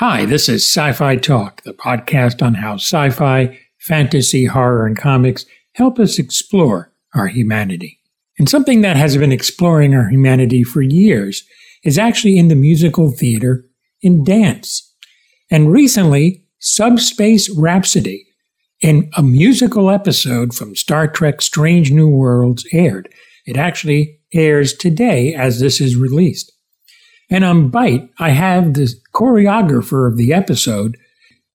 Hi, this is Sci Fi Talk, the podcast on how sci fi, fantasy, horror, and comics help us explore our humanity. And something that has been exploring our humanity for years is actually in the musical theater in dance. And recently, Subspace Rhapsody, in a musical episode from Star Trek Strange New Worlds, aired. It actually airs today as this is released. And on Byte, I have the choreographer of the episode,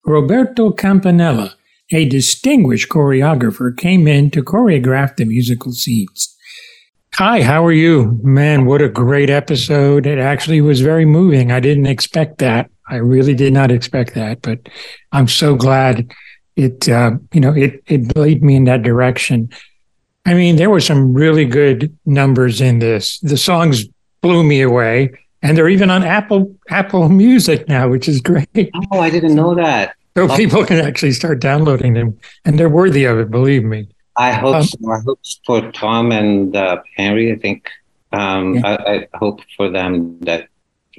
Roberto Campanella, a distinguished choreographer, came in to choreograph the musical scenes. Hi, how are you? Man, what a great episode. It actually was very moving. I didn't expect that. I really did not expect that, but I'm so glad it, uh, you know, it, it led me in that direction. I mean, there were some really good numbers in this. The songs blew me away and they're even on Apple Apple Music now, which is great. Oh, I didn't know that. So oh. people can actually start downloading them, and they're worthy of it. Believe me. I hope um, so. I hope for Tom and uh, Henry. I think um, yeah. I, I hope for them that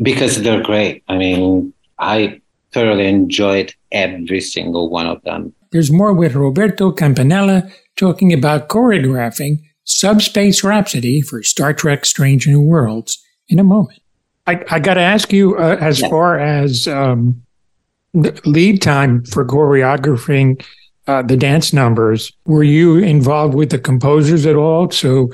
because they're great. I mean, I thoroughly enjoyed every single one of them. There's more with Roberto Campanella talking about choreographing Subspace Rhapsody for Star Trek Strange New Worlds in a moment. I, I got to ask you, uh, as far as um, lead time for choreographing uh, the dance numbers, were you involved with the composers at all? So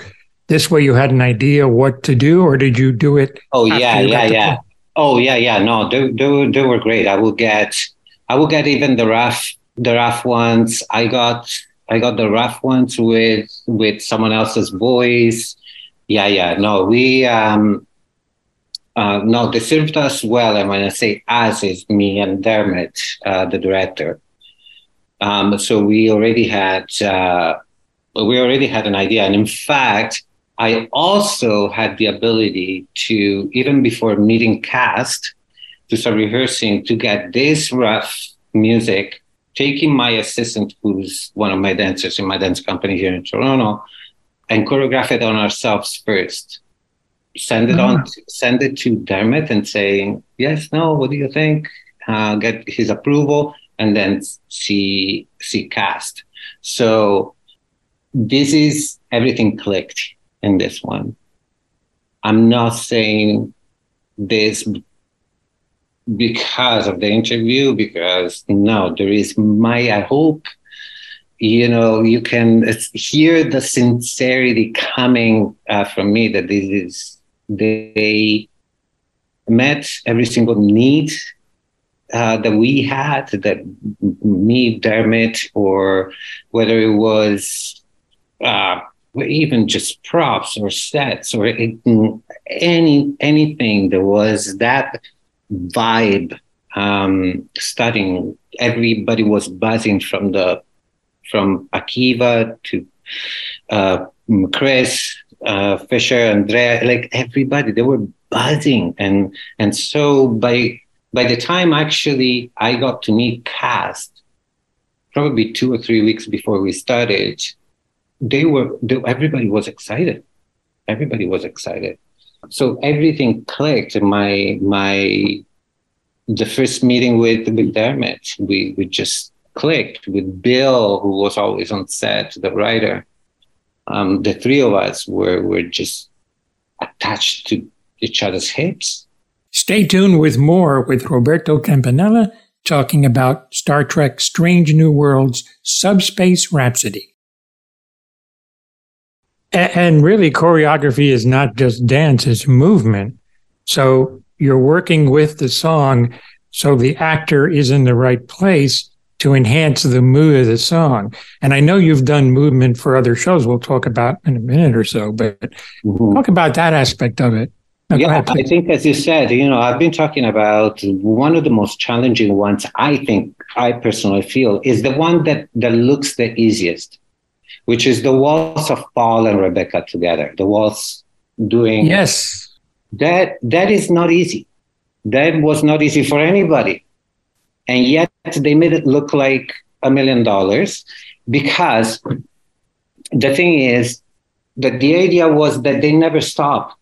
this way you had an idea what to do, or did you do it? Oh yeah, yeah, yeah. Oh yeah, yeah. No, they, they, they were great. I will get, I will get even the rough, the rough ones. I got, I got the rough ones with with someone else's voice. Yeah, yeah. No, we um uh, no, they served us well. And when I say us, is me and Dermott, uh, the director. Um, so we already had uh, we already had an idea, and in fact, I also had the ability to even before meeting cast to start rehearsing to get this rough music. Taking my assistant, who's one of my dancers in my dance company here in Toronto, and choreograph it on ourselves first send it on, mm-hmm. send it to Dermott and say yes, no. What do you think? Uh, get his approval, and then see see cast. So this is everything clicked in this one. I'm not saying this because of the interview, because no, there is my I hope you know you can hear the sincerity coming uh, from me that this is they met every single need uh, that we had, that me, Dermott, or whether it was uh, even just props or sets or any anything. There was that vibe um, starting. Everybody was buzzing from the from Akiva to uh, Chris uh, Fisher, Andrea, like everybody, they were buzzing, and and so by by the time actually I got to meet cast, probably two or three weeks before we started, they were they, everybody was excited. Everybody was excited. So everything clicked. My my the first meeting with with Dermott, we we just clicked with Bill, who was always on set, the writer um, the three of us were, were just attached to each other's hips. Stay tuned with more with Roberto Campanella talking about Star Trek Strange New Worlds Subspace Rhapsody. And really, choreography is not just dance, it's movement. So you're working with the song so the actor is in the right place to enhance the mood of the song. And I know you've done movement for other shows we'll talk about in a minute or so, but mm-hmm. talk about that aspect of it. No, yeah, ahead, I think as you said, you know, I've been talking about one of the most challenging ones I think I personally feel is the one that that looks the easiest, which is the waltz of Paul and Rebecca together. The waltz doing Yes. That that is not easy. That was not easy for anybody and yet they made it look like a million dollars because the thing is that the idea was that they never stop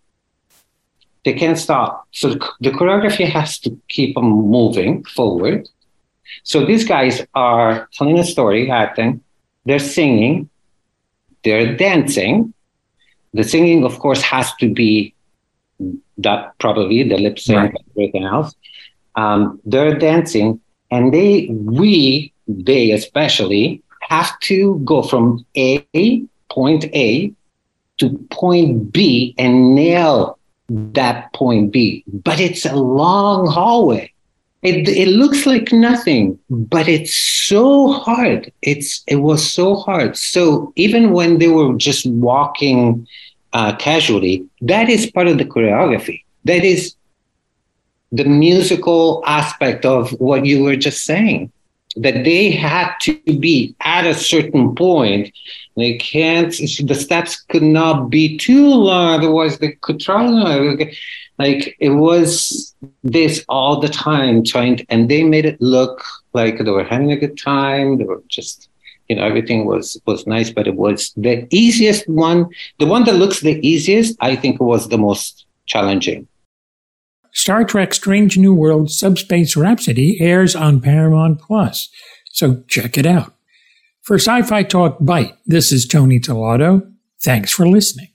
They can't stop. So the, choreography has to keep them moving forward. So these guys are telling a story, acting, they're singing, they're dancing. The singing, of course, has to be that probably the lip sync right. and everything else. Um, they're dancing, and they, we, they especially, have to go from A, point A, to point B and nail that point B. But it's a long hallway. It, it looks like nothing, but it's so hard. It's it was so hard. So even when they were just walking uh, casually, that is part of the choreography. That is the musical aspect of what you were just saying. That they had to be at a certain point. They can't. The steps could not be too long, otherwise they could try like it was this all the time trying to, and they made it look like they were having a good time they were just you know everything was was nice but it was the easiest one the one that looks the easiest i think was the most challenging star trek strange new world subspace rhapsody airs on paramount plus. So check it out. For sci-fi talk Byte this is tony Tellado. thanks for listening